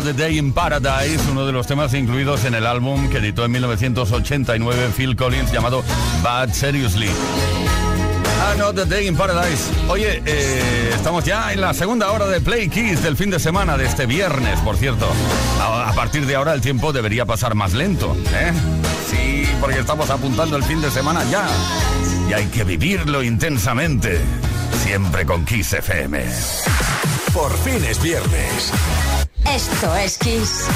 Another Day, in Paradise, uno de los temas incluidos en el álbum que editó en 1989 Phil Collins llamado Bad Seriously. Another Day in Paradise. Oye, eh, estamos ya en la segunda hora de Play Kiss del fin de semana de este viernes, por cierto. A, partir de ahora el tiempo debería pasar más lento, ¿eh? Sí, porque estamos apuntando el fin de semana ya. Y hay que vivirlo intensamente. Siempre con Kiss FM. Por fin es viernes. Esto es Kiss.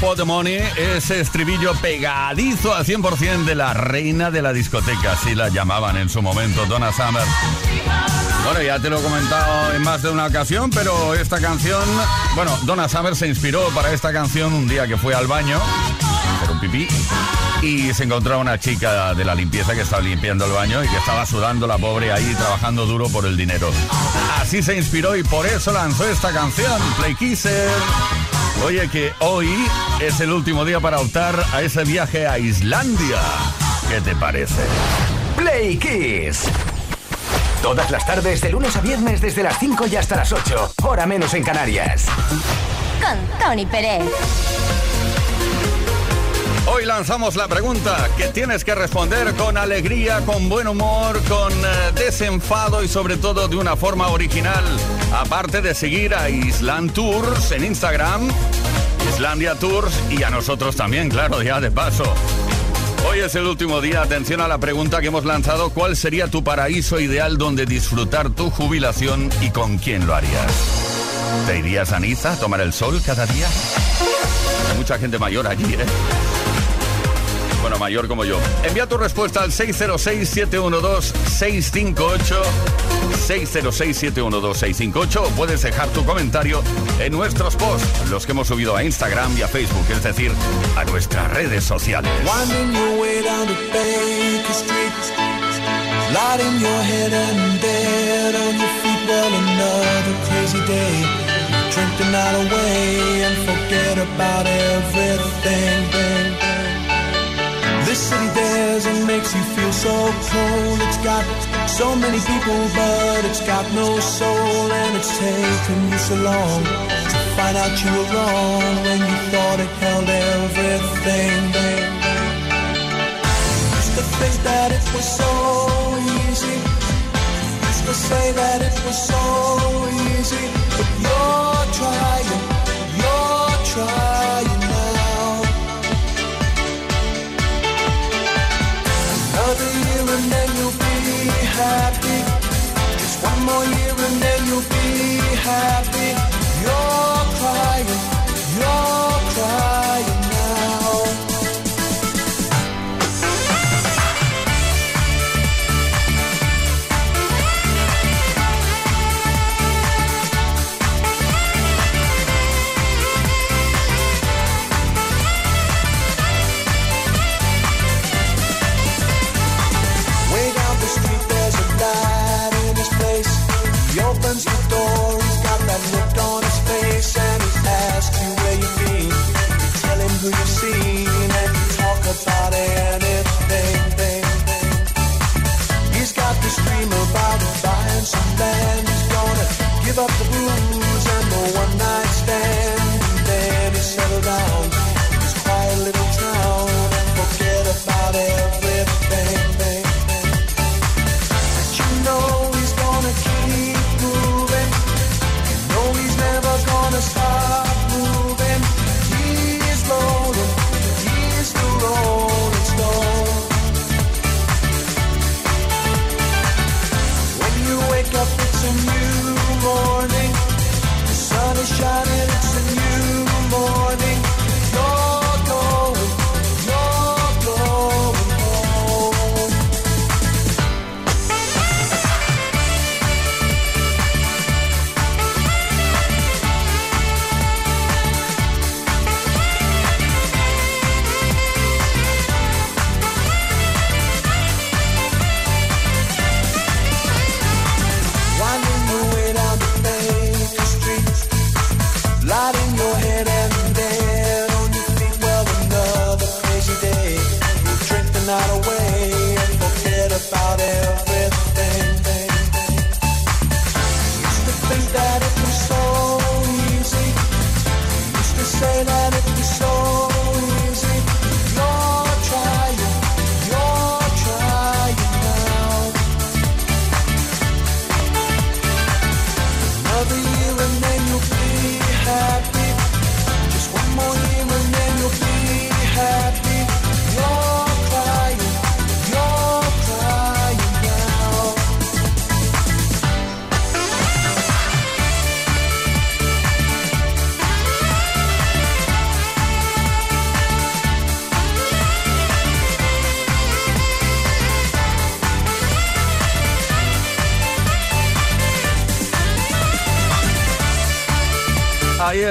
For the ese estribillo pegadizo al 100% de la reina de la discoteca, así la llamaban en su momento, Donna Summer. Bueno, ya te lo he comentado en más de una ocasión, pero esta canción, bueno, Donna Summer se inspiró para esta canción un día que fue al baño, hacer un pipí, y se encontró una chica de la limpieza que estaba limpiando el baño y que estaba sudando la pobre ahí trabajando duro por el dinero. Así se inspiró y por eso lanzó esta canción, Play Kisser. Oye, que hoy es el último día para optar a ese viaje a Islandia. ¿Qué te parece? Play Kiss. Todas las tardes, de lunes a viernes, desde las 5 y hasta las 8. Hora menos en Canarias. Con Tony Pérez. Hoy lanzamos la pregunta que tienes que responder con alegría, con buen humor, con eh, desenfado y sobre todo de una forma original. Aparte de seguir a Island Tours en Instagram, Islandia Tours y a nosotros también, claro, ya de paso. Hoy es el último día, atención a la pregunta que hemos lanzado, ¿cuál sería tu paraíso ideal donde disfrutar tu jubilación y con quién lo harías? ¿Te irías a Niza a tomar el sol cada día? Hay mucha gente mayor allí, ¿eh? Bueno, mayor como yo. Envía tu respuesta al 606-712-658. 606-712-658 o puedes dejar tu comentario en nuestros posts, los que hemos subido a Instagram y a Facebook, es decir, a nuestras redes sociales. Drink the night away and forget about everything. This city dares and makes you feel so cold. It's got so many people, but it's got no soul. And it's taken you so long to find out you were wrong when you thought it held everything. Used to think that it was so easy. Used to say that it was so easy. But you're trying, you're trying.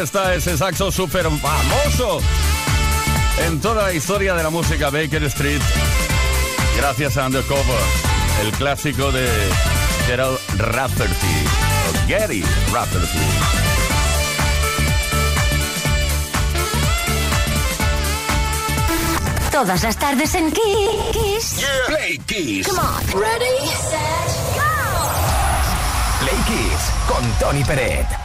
Está ese saxo súper famoso en toda la historia de la música Baker Street. Gracias a Undercover, el clásico de Gerald Rafferty, o Gary Rafferty. Todas las tardes en Kiss. Play Kiss. Come on. Ready, set, go. Play Kiss con Tony Peret.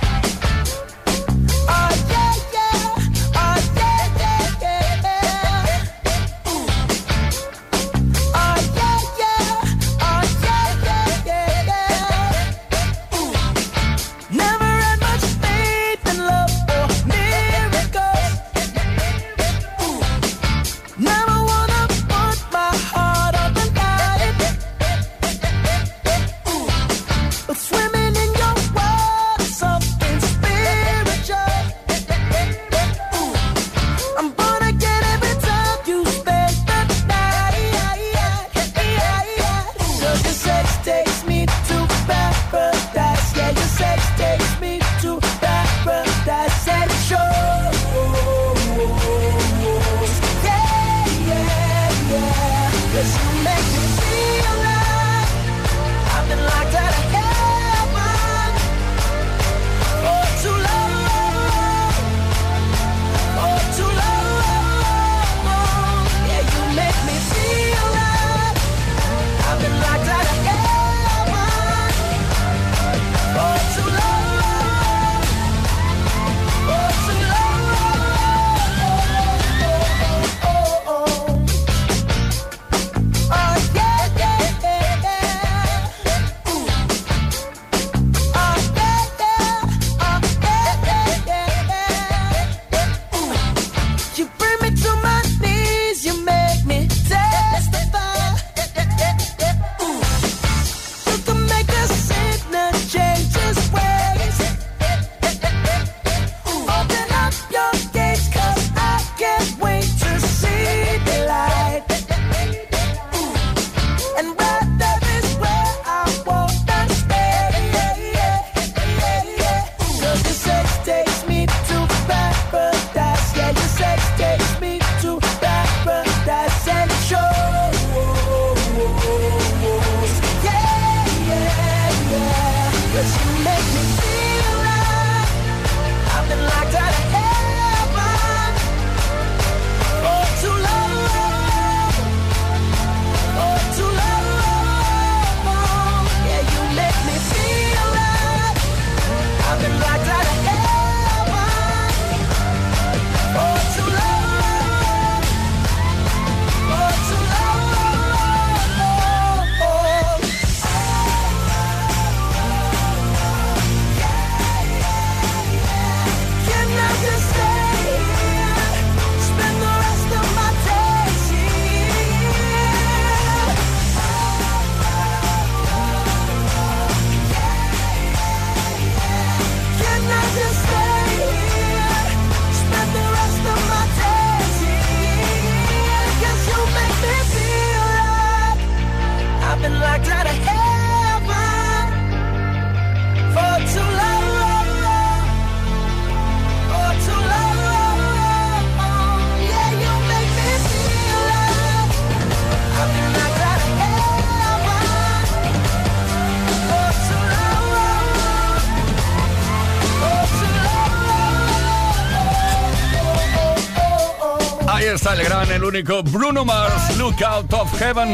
Único Bruno Mars, Look Out of Heaven.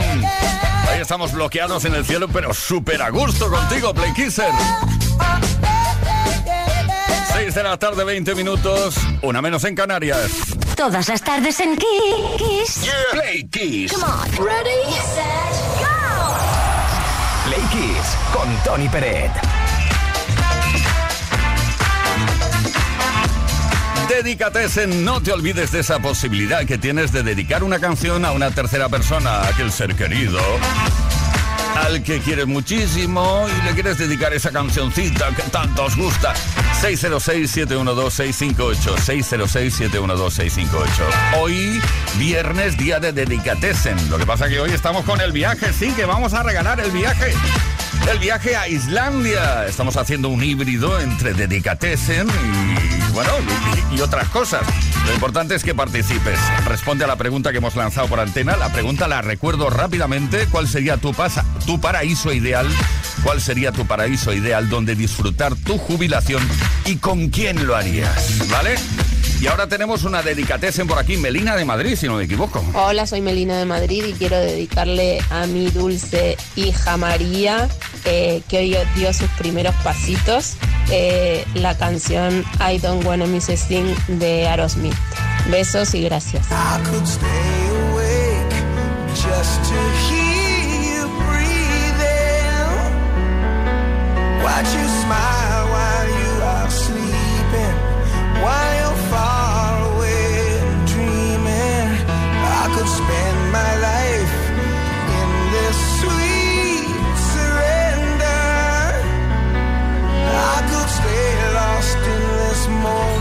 Ahí estamos bloqueados en el cielo, pero súper a gusto contigo, Play Kisser. 6 de la tarde, 20 minutos, una menos en Canarias. Todas las tardes en Kiss. Play Kiss. Come on. Ready, set, go. Play Kiss con Tony Peret. Dedicatesen, no te olvides de esa posibilidad que tienes de dedicar una canción a una tercera persona, a aquel ser querido, al que quieres muchísimo y le quieres dedicar esa cancioncita que tanto os gusta. 606-712-658. 606-712-658. Hoy, viernes, día de Dedicatesen. Lo que pasa que hoy estamos con el viaje, sí, que vamos a regalar el viaje El viaje a Islandia. Estamos haciendo un híbrido entre Dedicatessen y, bueno, y, otras cosas. Lo importante es que participes. Responde a la pregunta que hemos lanzado por antena. La pregunta la recuerdo rápidamente. ¿Cuál sería tu, pasa, tu paraíso ideal? ¿Cuál sería tu paraíso ideal donde disfrutar tu jubilación y con quién lo harías? ¿Vale? Y ahora tenemos una dedicatessen por aquí, Melina de Madrid, si no me equivoco. Hola, soy Melina de Madrid y quiero dedicarle a mi dulce hija María, eh, que hoy dio sus primeros pasitos, eh, la canción I Don't Wanna Miss a Thing de Aerosmith. Besos y gracias. more.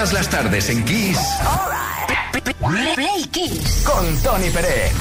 Las tardes en Kiss. Play Kiss. Con Tony Pérez.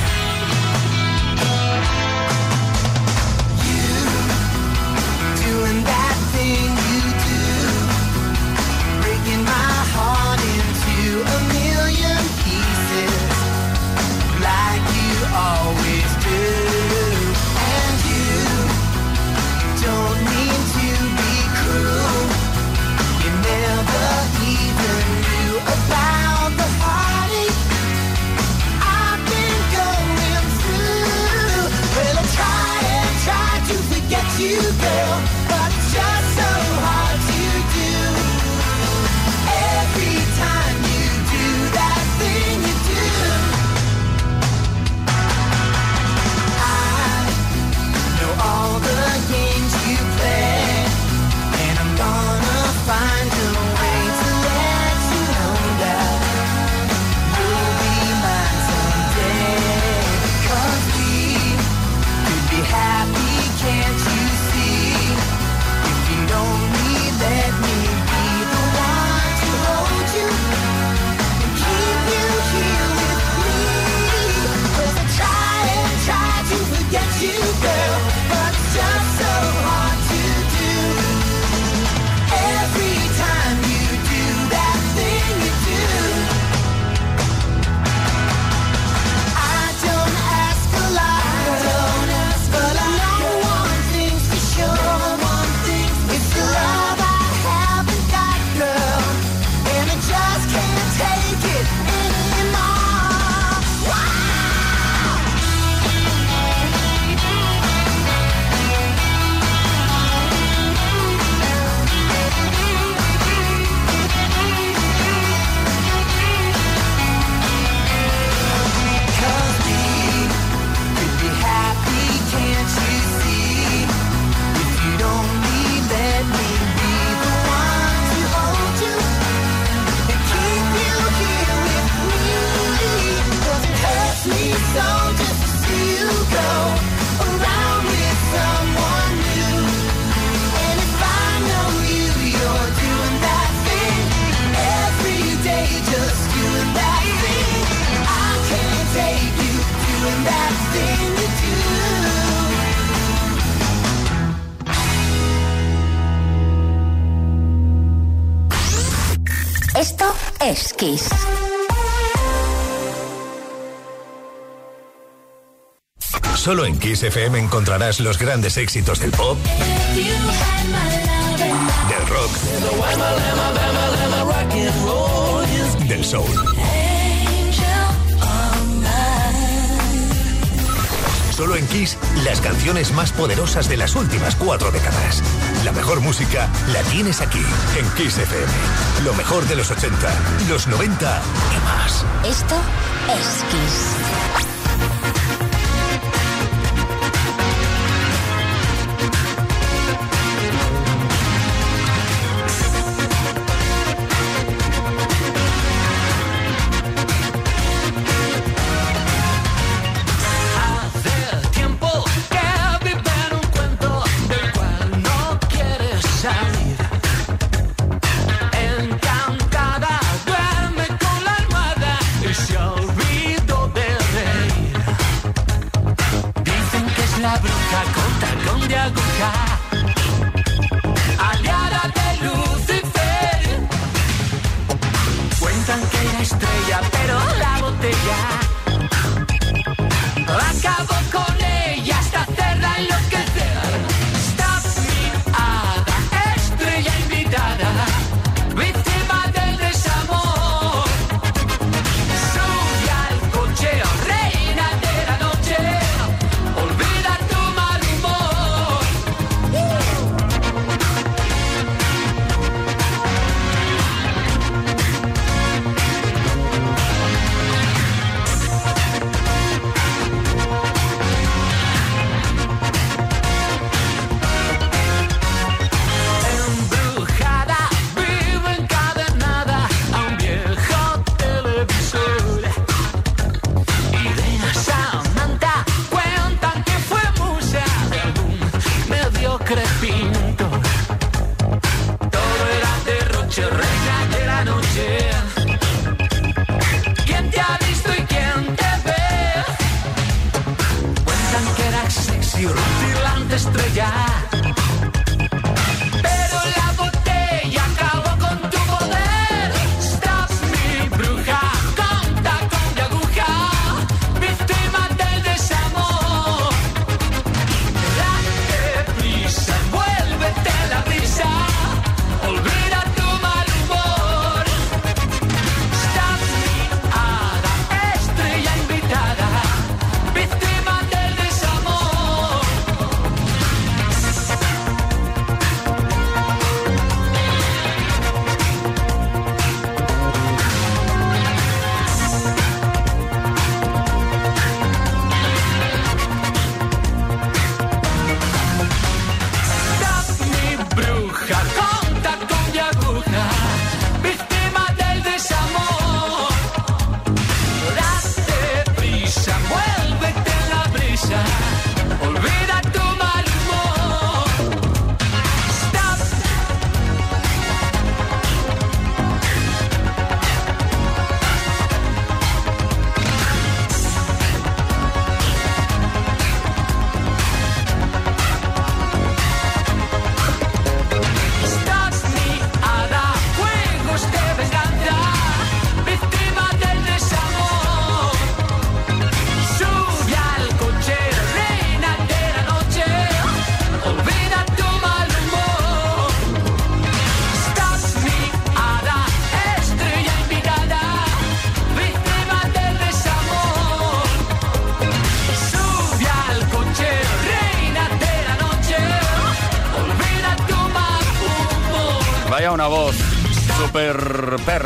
Kiss FM encontrarás los grandes éxitos del pop, del rock, del soul. Solo en Kiss, las canciones más poderosas de las últimas cuatro décadas. La mejor música la tienes aquí, en Kiss FM. Lo mejor de los 80, los 90 y más. Esto es Kiss.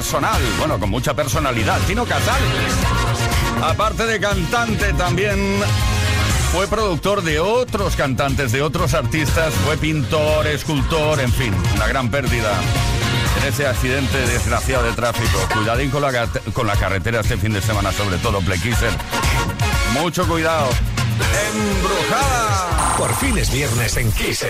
Personal, bueno, con mucha personalidad. Tino Casal. Aparte de cantante, también fue productor de otros cantantes, de otros artistas, fue pintor, escultor, en fin, una gran pérdida en ese accidente desgraciado de tráfico. Cuidadín con la, con la carretera este fin de semana, sobre todo, Plequiser. Mucho cuidado. ¡Embrujada! Por fin es viernes en Kiss.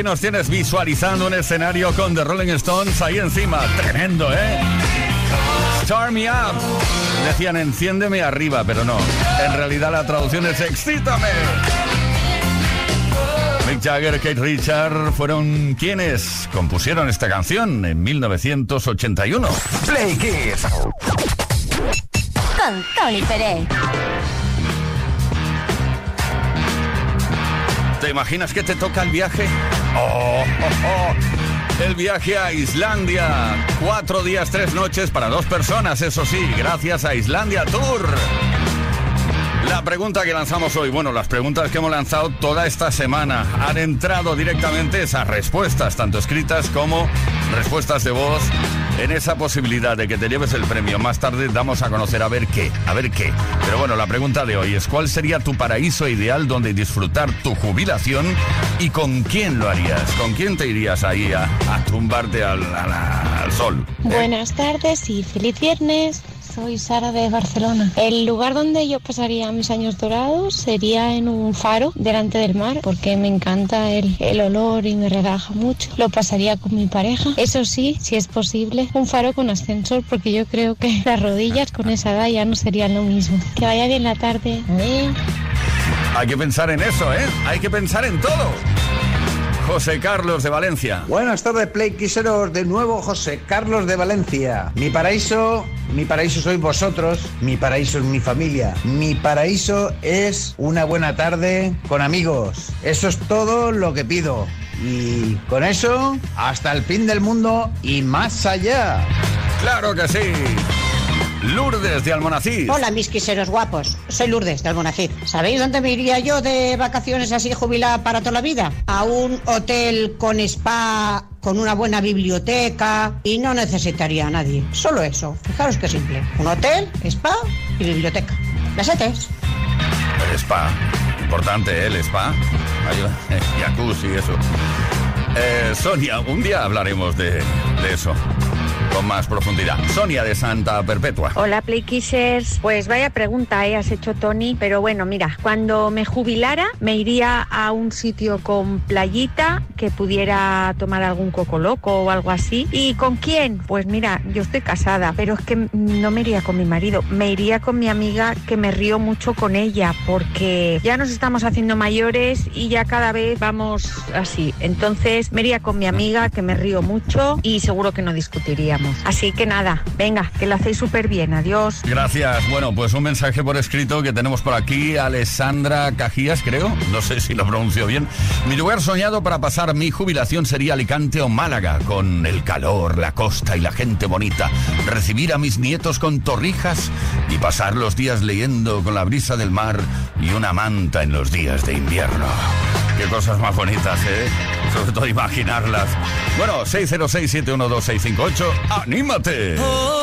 Aquí nos tienes visualizando un escenario con The Rolling Stones ahí encima. Tremendo, ¿eh? Start me up. Decían enciéndeme arriba, pero no. En realidad la traducción es excítame. Mick Jagger, Kate Richard fueron quienes compusieron esta canción en 1981. Play Kiss. Con Tony Pérez. ¿Te imaginas que te toca el viaje? Oh, oh, oh. El viaje a Islandia. Cuatro días, tres noches para dos personas, eso sí, gracias a Islandia Tour. La pregunta que lanzamos hoy, bueno, las preguntas que hemos lanzado toda esta semana, han entrado directamente esas respuestas, tanto escritas como respuestas de voz, en esa posibilidad de que te lleves el premio. Más tarde damos a conocer a ver qué, a ver qué. Pero bueno, la pregunta de hoy es, ¿cuál sería tu paraíso ideal donde disfrutar tu jubilación y con quién lo harías? ¿Con quién te irías ahí a, a tumbarte al, al sol? ¿Eh? Buenas tardes y feliz viernes. Soy Sara de Barcelona. El lugar donde yo pasaría mis años dorados sería en un faro delante del mar porque me encanta el, el olor y me relaja mucho. Lo pasaría con mi pareja. Eso sí, si es posible, un faro con ascensor porque yo creo que las rodillas con esa edad ya no serían lo mismo. Que vaya bien la tarde. Hay que pensar en eso, ¿eh? Hay que pensar en todo. José Carlos de Valencia. Buenas tardes, Play Quiseros. De nuevo, José Carlos de Valencia. Mi paraíso, mi paraíso sois vosotros. Mi paraíso es mi familia. Mi paraíso es una buena tarde con amigos. Eso es todo lo que pido. Y con eso, hasta el fin del mundo y más allá. Claro que sí. Lourdes de Almonacid. Hola, mis quiseros guapos. Soy Lourdes de Almonacid. ¿Sabéis dónde me iría yo de vacaciones así jubilada para toda la vida? A un hotel con spa, con una buena biblioteca y no necesitaría a nadie. Solo eso. Fijaros qué simple. Un hotel, spa y biblioteca. Las ETES. El spa. Importante, ¿eh? El spa. Eh, jacuzzi eso. Eh, Sonia, un día hablaremos de, de eso con más profundidad. Sonia de Santa Perpetua. Hola, Playkissers. Pues vaya pregunta eh, has hecho, Tony. Pero bueno, mira, cuando me jubilara me iría a un sitio con playita que pudiera tomar algún coco loco o algo así. ¿Y con quién? Pues mira, yo estoy casada, pero es que no me iría con mi marido. Me iría con mi amiga que me río mucho con ella porque ya nos estamos haciendo mayores y ya cada vez vamos así. Entonces me iría con mi amiga que me río mucho y seguro que no Así que nada, venga, que lo hacéis súper bien. Adiós. Gracias. Bueno, pues un mensaje por escrito que tenemos por aquí. Alessandra Cajías, creo. No sé si lo pronuncio bien. Mi lugar soñado para pasar mi jubilación sería Alicante o Málaga, con el calor, la costa y la gente bonita. Recibir a mis nietos con torrijas y pasar los días leyendo con la brisa del mar y una manta en los días de invierno. Qué cosas más bonitas, ¿eh? Sobre todo imaginarlas. Bueno, 606-712-658. ¡Anímate! Roma,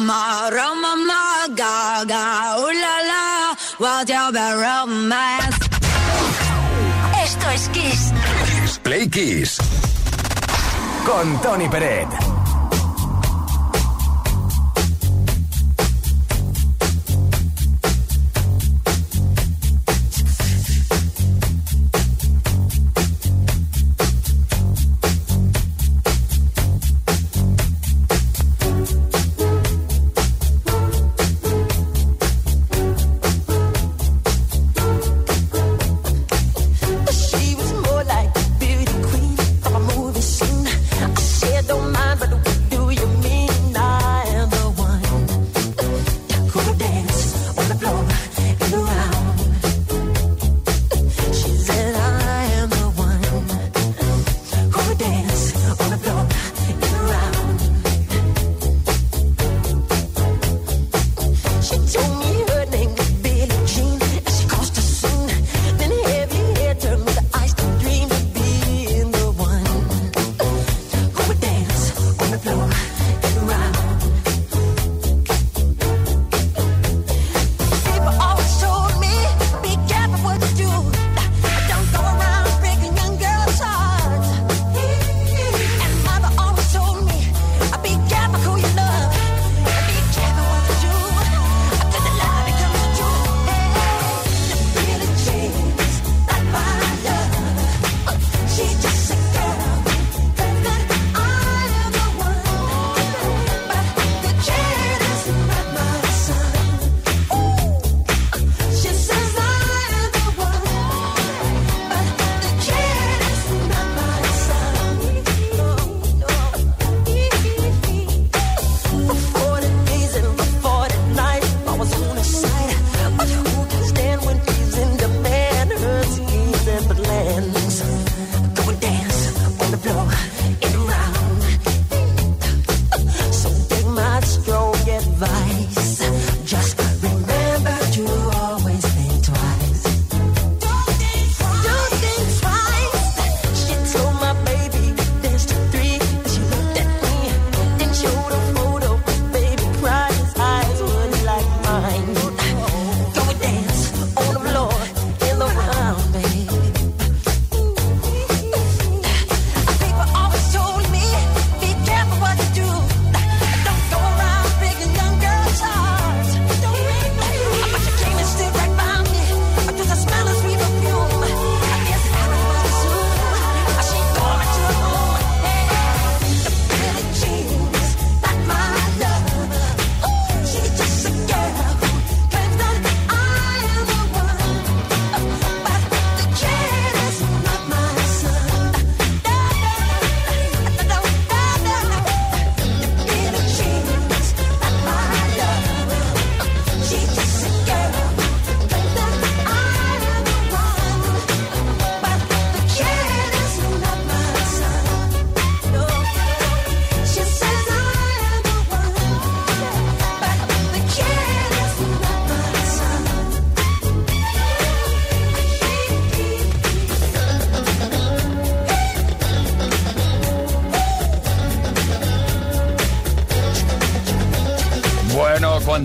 mama, mama, gaga, ooh la la, what your romance. Esto es Kiss. Kiss Play Kiss. Con Tony Peret.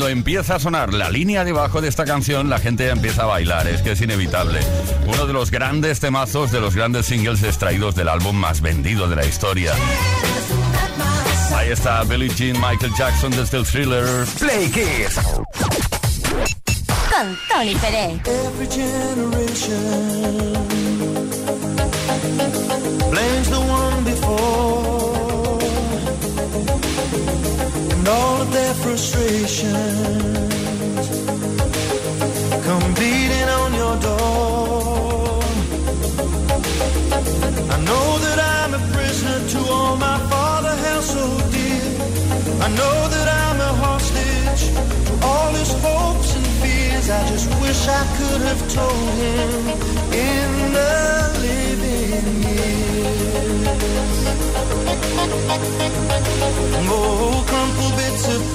empieza a sonar la línea debajo de esta canción, la gente empieza a bailar. Es que es inevitable. Uno de los grandes temazos, de los grandes singles extraídos del álbum más vendido de la historia. Ahí está Billie Jean, Michael Jackson desde el thriller Play Kids. Con Tony Pérez. frustrations come beating on your door. I know that I'm a prisoner to all my father held so dear. I know that I'm a hostage to all his hopes and fears. I just wish I could have told him in the living years. Oh, crumpled bits of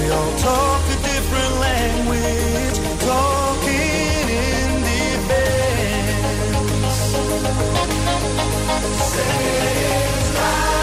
We all talk a different language, talking in defense. Say it's life.